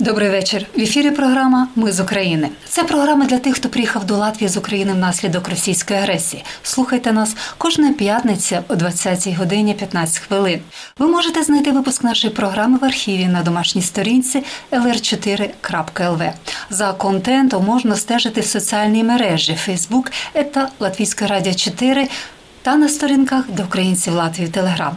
Добрий вечір. В ефірі програма Ми з України. Це програма для тих, хто приїхав до Латвії з України внаслідок російської агресії. Слухайте нас кожної п'ятниці о 20 годині 15 хвилин. Ви можете знайти випуск нашої програми в архіві на домашній сторінці lr4.lv. За контентом можна стежити в соціальній мережі Facebook та Латвійське радіо 4 та на сторінках до українців Латвії Телеграм.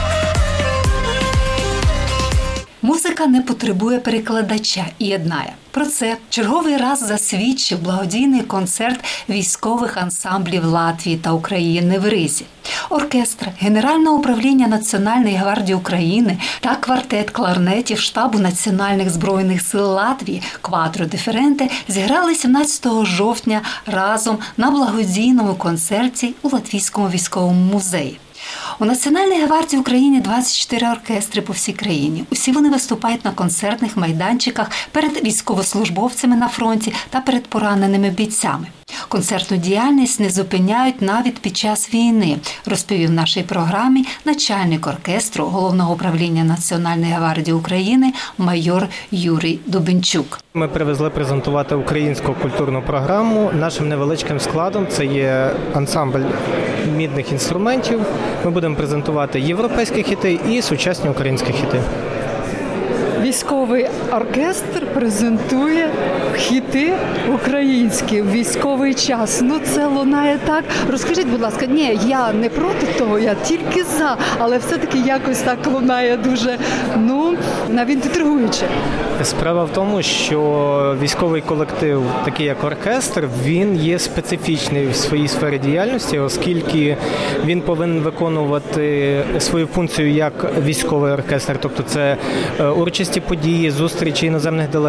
Музика не потребує перекладача і єднає. Про це черговий раз засвідчив благодійний концерт військових ансамблів Латвії та України в Ризі. Оркестр Генерального управління Національної гвардії України та квартет кларнетів штабу Національних збройних сил Латвії Квадро Диференте зіграли 17 жовтня разом на благодійному концерті у Латвійському військовому музеї. У Національній гвардії України 24 оркестри по всій країні. Усі вони виступають на концертних майданчиках перед військовослужбовцями на фронті та перед пораненими бійцями. Концертну діяльність не зупиняють навіть під час війни, розповів в нашій програмі начальник оркестру головного управління Національної гвардії України майор Юрій Дубенчук. Ми привезли презентувати українську культурну програму нашим невеличким складом. Це є ансамбль мідних інструментів. Ми будемо презентувати європейські хіти і сучасні українські хіти. Військовий оркестр презентує хіти українські в військовий час. Ну це лунає так. Розкажіть, будь ласка, ні, я не проти того, я тільки за, але все-таки якось так лунає дуже ну навіть інтригуюче. Справа в тому, що військовий колектив, такий як оркестр, він є специфічний в своїй сфері діяльності, оскільки він повинен виконувати свою функцію як військовий оркестр, тобто це урочисті події, зустрічі іноземних делегацій,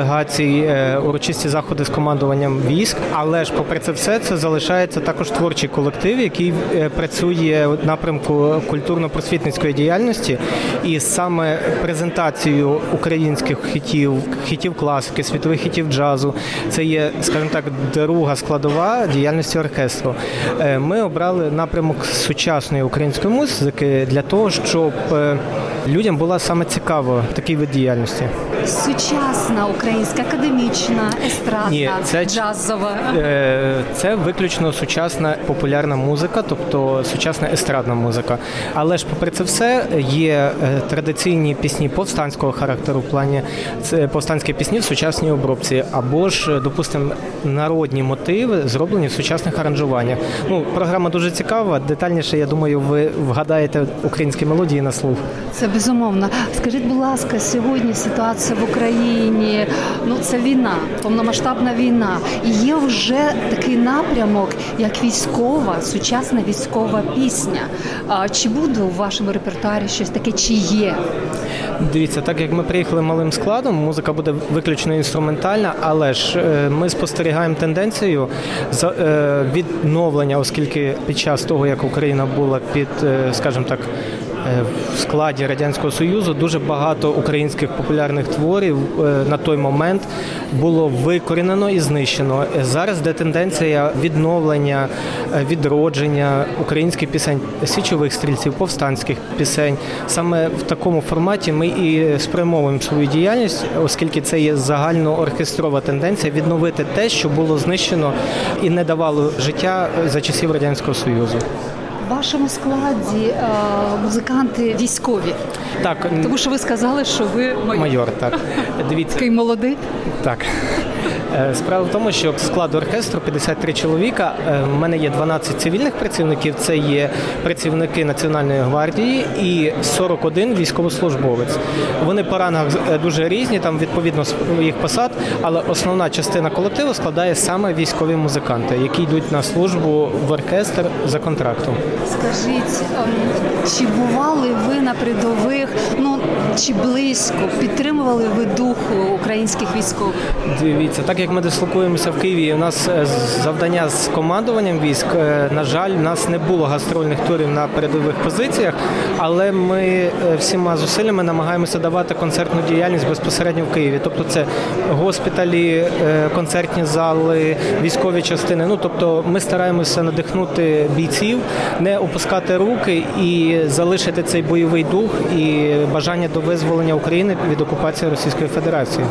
урочисті заходи з командуванням військ. Але ж, попри це все, це залишається також творчий колектив, який працює в напрямку культурно-просвітницької діяльності, і саме презентацію українських хітів хітів класики, світових хітів джазу. Це є, скажімо так, друга складова діяльності оркестру. Ми обрали напрямок сучасної української музики для того, щоб людям була саме цікава такий вид діяльності. Сучасна українська академічна, естрадна, Ні, це, джазова. Це виключно сучасна популярна музика, тобто сучасна естрадна музика. Але ж, попри це все, є традиційні пісні повстанського характеру в плані це повстанські пісні в сучасній обробці, або ж, допустимо, народні мотиви зроблені в сучасних аранжуваннях. Ну, програма дуже цікава. Детальніше, я думаю, ви вгадаєте українські мелодії на слух. Це безумовно. Скажіть, будь ласка, сьогодні ситуація в Україні, ну це війна, повномасштабна війна. І є вже такий напрямок, як військова, сучасна військова пісня. А чи буде у вашому репертуарі щось таке, чи є? Дивіться, так як ми приїхали малим складом, музика буде виключно інструментальна, але ж ми спостерігаємо тенденцію відновлення, оскільки під час того, як Україна була під, скажімо так, в складі радянського союзу дуже багато українських популярних творів на той момент було викорінено і знищено. Зараз де тенденція відновлення, відродження українських пісень, січових стрільців, повстанських пісень. Саме в такому форматі ми і спрямовуємо свою діяльність, оскільки це є загальнооркестрова тенденція відновити те, що було знищено і не давало життя за часів радянського союзу. В вашому складі е, музиканти військові. Так, Тому що ви сказали, що ви майор. майор так. Дивіться. Такий молодий. Так. Е, Справа в тому, що склад оркестру 53 чоловіка. Е, В мене є 12 цивільних працівників. Це є працівники Національної гвардії і 41 військовослужбовець. Вони по рангах е, дуже різні, там відповідно своїх посад, але основна частина колективу складає саме військові музиканти, які йдуть на службу в оркестр за контрактом. Скажіть, ем, чи бували ви на передових, ну чи близько підтримували ви дух українських військових? Дивіться, так як ми дислокуємося в Києві, у нас е, завдання з командуванням військ. е, На жаль, у нас не було гастрольних турів на передових позиціях, але ми е, всіма зусиллями намагаємося давати концертну діяльність безпосередньо в Києві. Тобто, це госпіталі, концертні зали, військові частини. Ну тобто, ми стараємося надихнути бійців, не опускати руки і залишити цей бойовий дух і бажання до визволення України від окупації Російської Федерації.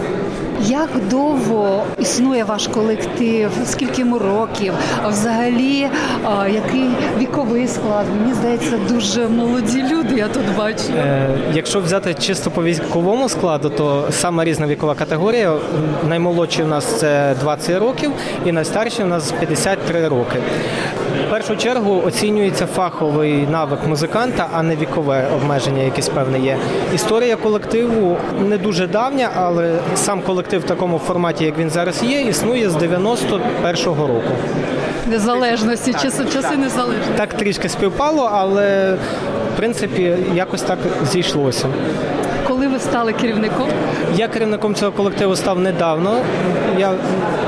Як довго існує ваш колектив? Скільки йому років? Взагалі, а, який віковий склад? Мені здається, дуже молоді люди. Я тут бачу. Е, Якщо взяти чисто по військовому складу, то саме різна вікова категорія. Наймолодший у нас це 20 років, і найстарший у нас 53 роки. В першу чергу оцінюється фаховий навик музиканта, а не вікове обмеження, якесь певне є. Історія колективу не дуже давня, але сам колектив в такому форматі, як він зараз є, існує з 91-го року. Незалежності, часи, часи незалежності. Так трішки співпало, але в принципі якось так зійшлося. Коли ви стали керівником? Я керівником цього колективу став недавно. Я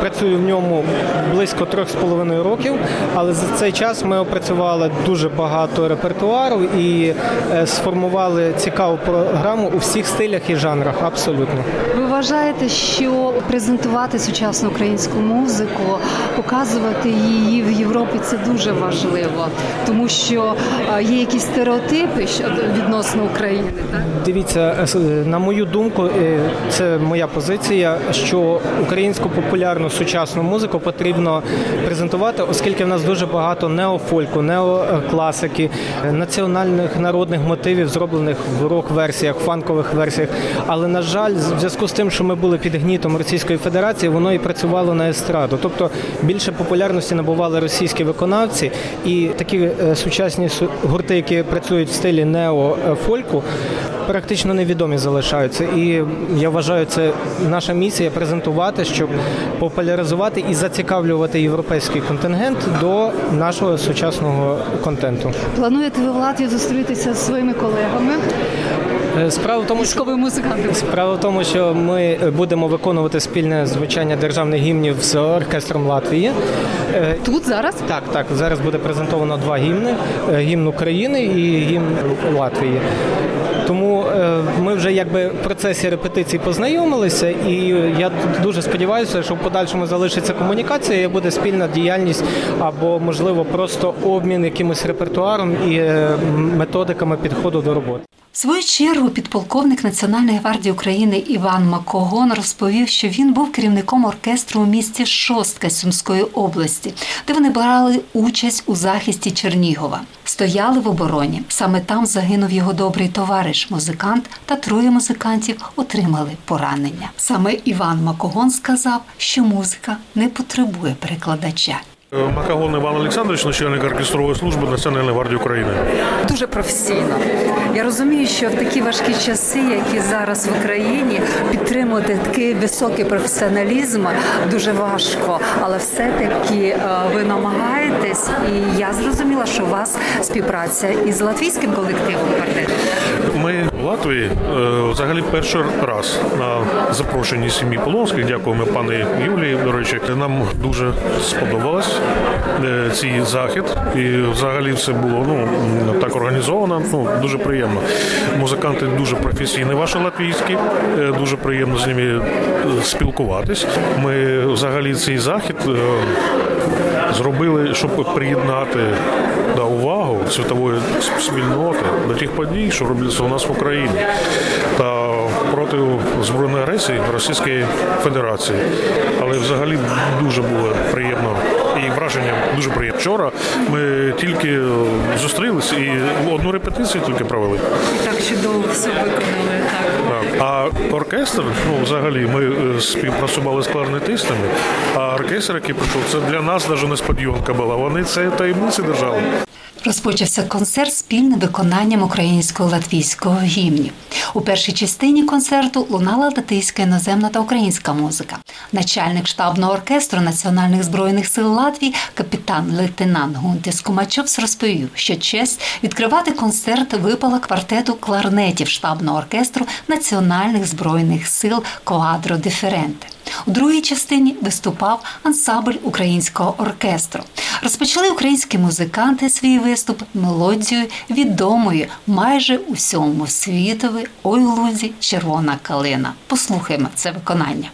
працюю в ньому близько трьох з половиною років, але за цей час ми опрацювали дуже багато репертуару і е, сформували цікаву програму у всіх стилях і жанрах. Абсолютно. Ви вважаєте, що презентувати сучасну українську музику, показувати її в Європі це дуже важливо, тому що є якісь стереотипи відносно України, так? Дивіться, е, на мою думку, е, це моя позиція, що українську популярну сучасну музику потрібно презентувати, оскільки в нас дуже багато неофольку, неокласики, е, національних народних мотивів, зроблених в рок-версіях, фанкових версіях. Але на жаль, в зв'язку з тим, що ми були під гнітом Російської Федерації, воно і працювало на естраду. Тобто більше популярності набували російські виконавці, і такі е, сучасні гурти, які працюють в стилі неофольку, практично невідомі залишаються. І я вважаю, це наша місія презентувати, щоб популяризувати і зацікавлювати європейський контингент до нашого сучасного контенту. Плануєте ви в Латвії зустрітися зі своїми колегами? Е, Справа в тому, що. Справа в тому, що ми будемо виконувати спільне звучання державних гімнів з оркестром Латвії. Е, Тут зараз? Так, так. Зараз буде презентовано два гімни: Е, гімн України і гімн Латвії. Тому е, ми вже якби в процесі репетицій познайомилися, і я дуже сподіваюся, що в подальшому залишиться комунікація, і буде спільна діяльність або, можливо, просто обмін якимось репертуаром і е, методиками підходу до роботи. Свою чергу підполковник Національної гвардії України Іван Макогон розповів, що він був керівником оркестру у місті Шостка Сумської області, де вони брали участь у захисті Чернігова. Стояли в обороні. Саме там загинув його добрий товариш, музикант, та троє музикантів отримали поранення. Саме Іван Макогон сказав, що музика не потребує перекладача. Макагон Іван Олександрович, начальник оркестрової служби Національної гвардії України. дуже професійно. Я розумію, що в такі важкі часи, які зараз в Україні, підтримувати такий високий професіоналізм дуже важко. Але все-таки е, ви намагаєтесь, і я зрозуміла, що у вас співпраця із латвійським колективом квартет. Ми Латвії е, взагалі перший раз на запрошенні сім'ї Полонських. Дякуємо пані Юлії. До речі, нам дуже сподобалось е, цей захід, і взагалі все було ну так організовано. Ну дуже приємно. Музиканти дуже професійні, ваші латвійські. Е, Дуже приємно з ними спілкуватись. Ми взагалі цей захід. Зробили, щоб приєднати да, увагу світової спільноти до тих подій, що робляться у нас в Україні, та проти збройної агресії Російської Федерації. Але взагалі дуже було приємно враження. дуже приємне. Вчора ми тільки зустрілися зустрілись і одну репетицію тільки провели. І так чудово все виконали. Так. Так. А оркестр, ну взагалі, ми е, співпрацювали з кларнетистами, а оркестр, який прийшов, це для нас навіть несподіванка була. Вони це таємниці держали. Розпочався концерт спільним виконанням українського латвійського гімнів. У першій частині концерту лунала латвійська іноземна та українська музика. Начальник штабного оркестру Національних збройних сил Латвії, капітан лейтенант Гунтис Кумачовс розповів, що честь відкривати концерт випала квартету кларнетів штабного оркестру Національних збройних сил Коадро Диференте. У другій частині виступав ансамбль українського оркестру. Розпочали українські музиканти свій виступ мелодією відомої майже усьому світові «Ой лузі червона калина. Послухаємо це виконання.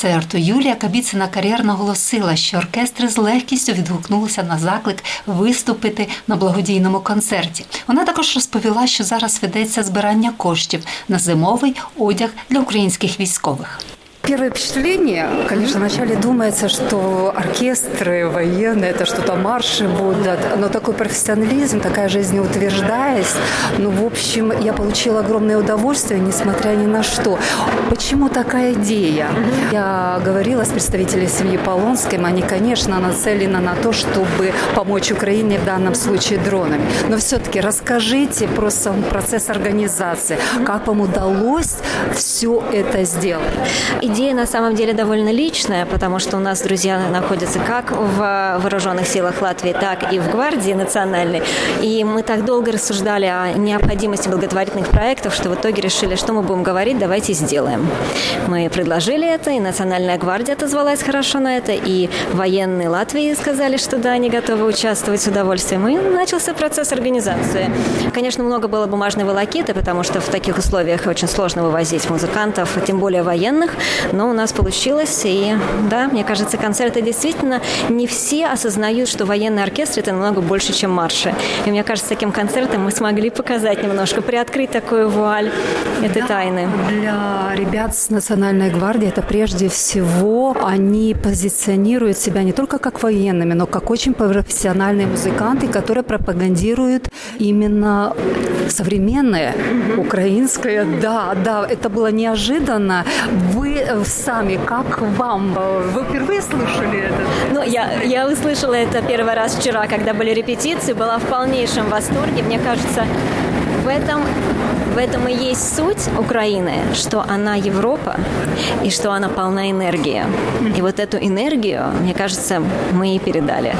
Концерту Юлія Кабіцина кар'єрно наголосила, що оркестри з легкістю відгукнулися на заклик виступити на благодійному концерті. Вона також розповіла, що зараз ведеться збирання коштів на зимовий одяг для українських військових. Первое впечатление, конечно, вначале думается, что оркестры военные, это что-то марши будут, но такой профессионализм, такая жизнеутверждаясь, ну, в общем, я получила огромное удовольствие, несмотря ни на что. Почему такая идея? Я говорила с представителями семьи Полонской, они, конечно, нацелены на то, чтобы помочь Украине в данном случае дронами. Но все-таки расскажите про сам процесс организации, как вам удалось все это сделать? Идея на самом деле довольно личная, потому что у нас друзья находятся как в вооруженных силах Латвии, так и в гвардии национальной. И мы так долго рассуждали о необходимости благотворительных проектов, что в итоге решили, что мы будем говорить, давайте сделаем. Мы предложили это, и Национальная гвардия отозвалась хорошо на это, и военные Латвии сказали, что да, они готовы участвовать с удовольствием. И начался процесс организации. Конечно, много было бумажной волокиты, потому что в таких условиях очень сложно вывозить музыкантов, тем более военных, Но у нас получилось, и да, мне кажется, концерты действительно не все осознают, что военный оркестр это намного больше, чем марши. И мне кажется, таким концертом мы смогли показать немножко, приоткрыть такую вуаль этой да, тайны. Для ребят с Национальной гвардии это прежде всего они позиционируют себя не только как военными, но как очень профессиональные музыканты, которые пропагандируют именно современное украинское. Да, да, это было неожиданно. Вы сами, как вам? Вы впервые слышали это? Ну, я, я услышала это первый раз вчера, когда были репетиции, была в полнейшем восторге. Мне кажется, в этом, в этом и есть суть Украины, что она Европа и что она полна энергии. И вот эту энергию, мне кажется, мы и передали.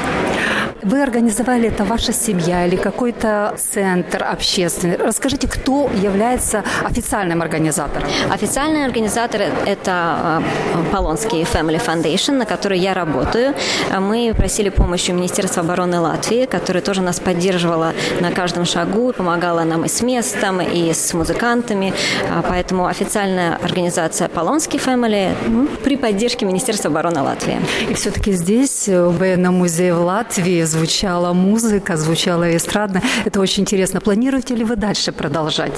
Вы организовали это ваша семья или какой-то центр общественный? Расскажите, кто является официальным организатором? Официальный организатор – это э, Полонский Family Foundation, на которой я работаю. Мы просили помощи у Министерства обороны Латвии, которое тоже нас поддерживало на каждом шагу, помогало нам и с местом, и с музыкантами. А, поэтому официальная организация Полонский Family при поддержке Министерства обороны Латвии. И все-таки здесь, в военном музее в Латвии, звучала музыка, звучала эстрадная. Это очень интересно. Планируете ли вы дальше продолжать?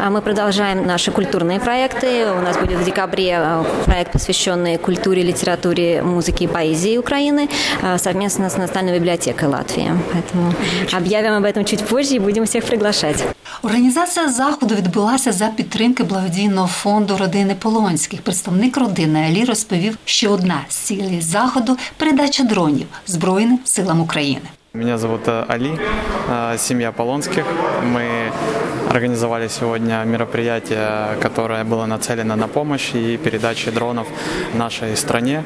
А мы продолжаем наши культурные проекты. У нас будет в декабре э, проект, посвященный культуре, литературе, музыке и поэзии Украины э, совместно с Национальной библиотекой Латвии. Поэтому объявим об этом чуть позже и будем всех приглашать. Організація заходу відбулася за підтримки благодійного фонду родини Полонських. Представник родини Алі розповів, що одна з цілей заходу передача дронів Збройним силам України. Меня зовут Али, семья Полонских. Мы организовали сегодня мероприятие, которое было нацелено на помощь и передачу дронов нашей стране.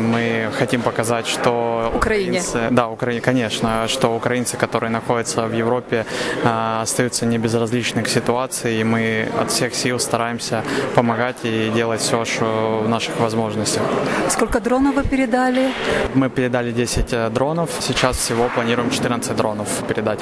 Мы хотим показать, что Украине. Украинцы, да, Украине, конечно, что украинцы, которые находятся в Европе, остаются не безразличны к ситуации, и мы от всех сил стараемся помогать и делать все, что в наших возможностях. Сколько дронов вы передали? Мы передали 10 дронов. Сейчас всего планируем 14 дронов передать.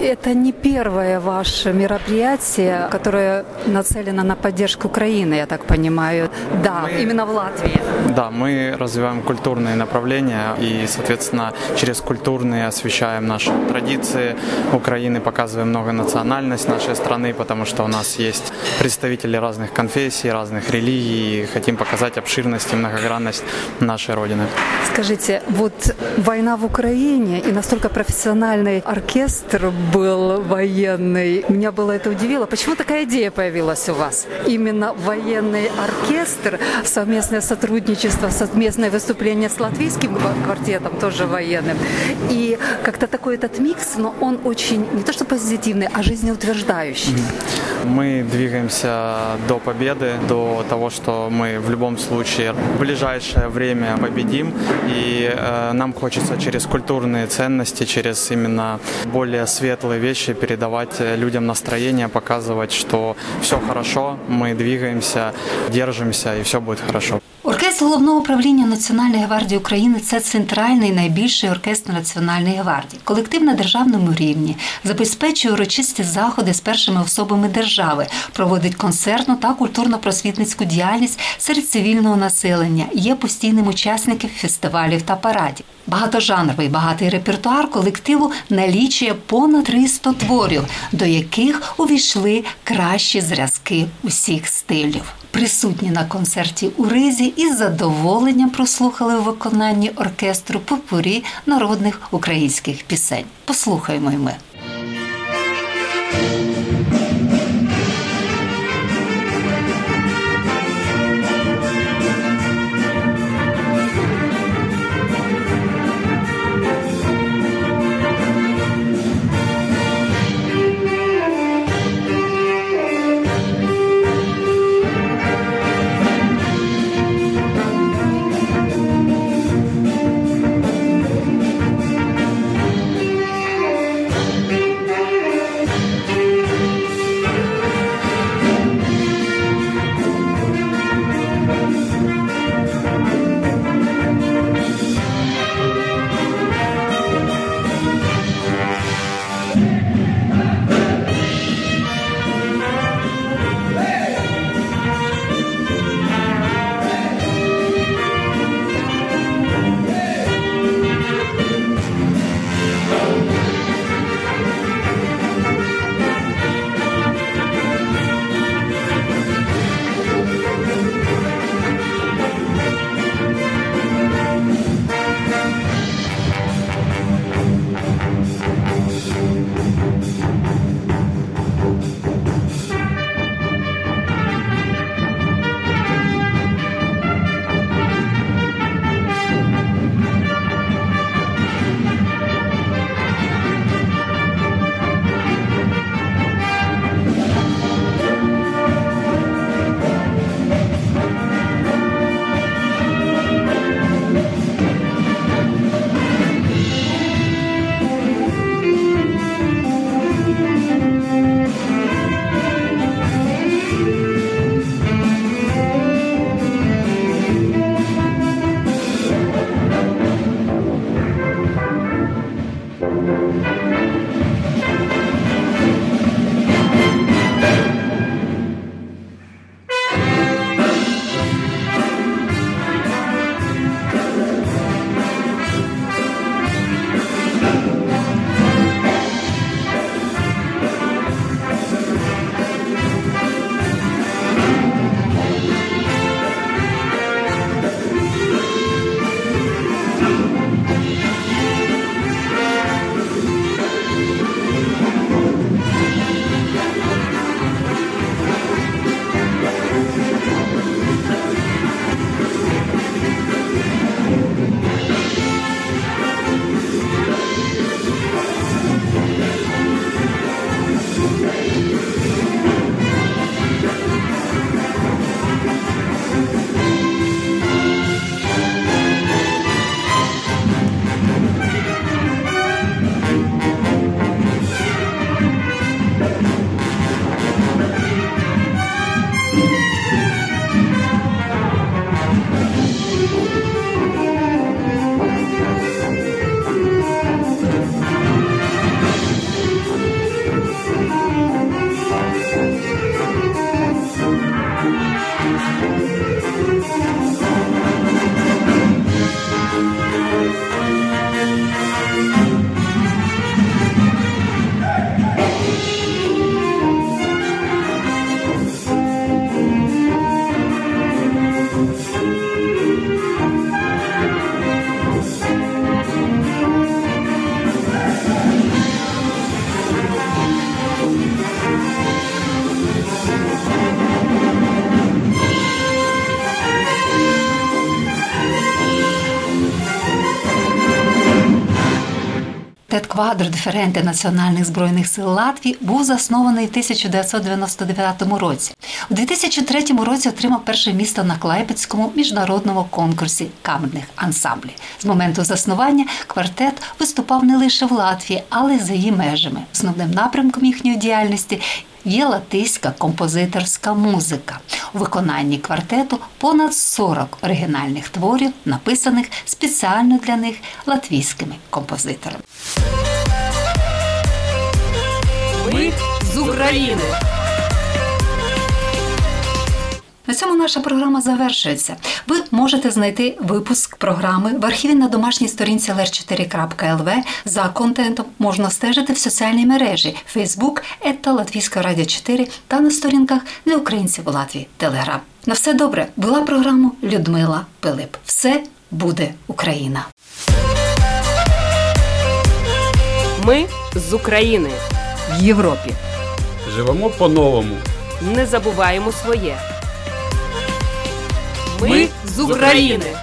Это не первое ваше мероприятие, которое нацелено на поддержку Украины, я так понимаю. Да, мы, именно в Латвии. Да, мы развиваем культурные направления и, соответственно, через культурные освещаем наши традиции Украины, показываем многонациональность нашей страны, потому что у нас есть представители разных конфессий, разных религий, и хотим показать обширность и многогранность нашей Родины. Скажите, вот война в Украине и настолько профессиональный оркестр был военный. Меня было это удивило. Почему такая идея появилась у вас? Именно военный оркестр, совместное сотрудничество, совместное выступление с латвийским квартетом, тоже военным. И как-то такой этот микс, но он очень не то что позитивный, а жизнеутверждающий. Мы двигаемся до победы, до того, что мы в любом случае в ближайшее время победим. И э, нам хочется через культурные ценности, через именно более светлые светлые вещи, передавать людям настроение, показывать, что все хорошо, мы двигаемся, держимся и все будет хорошо. Оркестр головного управління Національної гвардії України це центральний найбільший оркестр Національної гвардії. Колектив на державному рівні забезпечує урочисті заходи з першими особами держави, проводить концертну та культурно-просвітницьку діяльність серед цивільного населення. Є постійним учасником фестивалів та парадів. Багатожанровий багатий репертуар колективу налічує понад 300 творів, до яких увійшли кращі зразки усіх стилів. Присутні на концерті у Ризі із задоволенням прослухали у виконанні оркестру попурі народних українських пісень. Послухаймо й ми. Квадро диференти Національних збройних сил Латвії був заснований в 1999 році. У 2003 році отримав перше місто на Клайпецькому міжнародному конкурсі камерних ансамблів. З моменту заснування квартет виступав не лише в Латвії, але й за її межами. Основним напрямком їхньої діяльності є латиська композиторська музика. У виконанні квартету понад 40 оригінальних творів, написаних спеціально для них латвійськими композиторами. Ми з України. На цьому наша програма завершується. Ви можете знайти випуск програми в архіві на домашній сторінці lr4.lv. За контентом можна стежити в соціальній мережі Facebook, ета Латвійська Радіо 4 та на сторінках для українців у Латвії Телеграм. На все добре була програма Людмила Пилип. Все буде Україна. Ми з України в Європі. Живемо по-новому. Не забуваємо своє. Ми з України.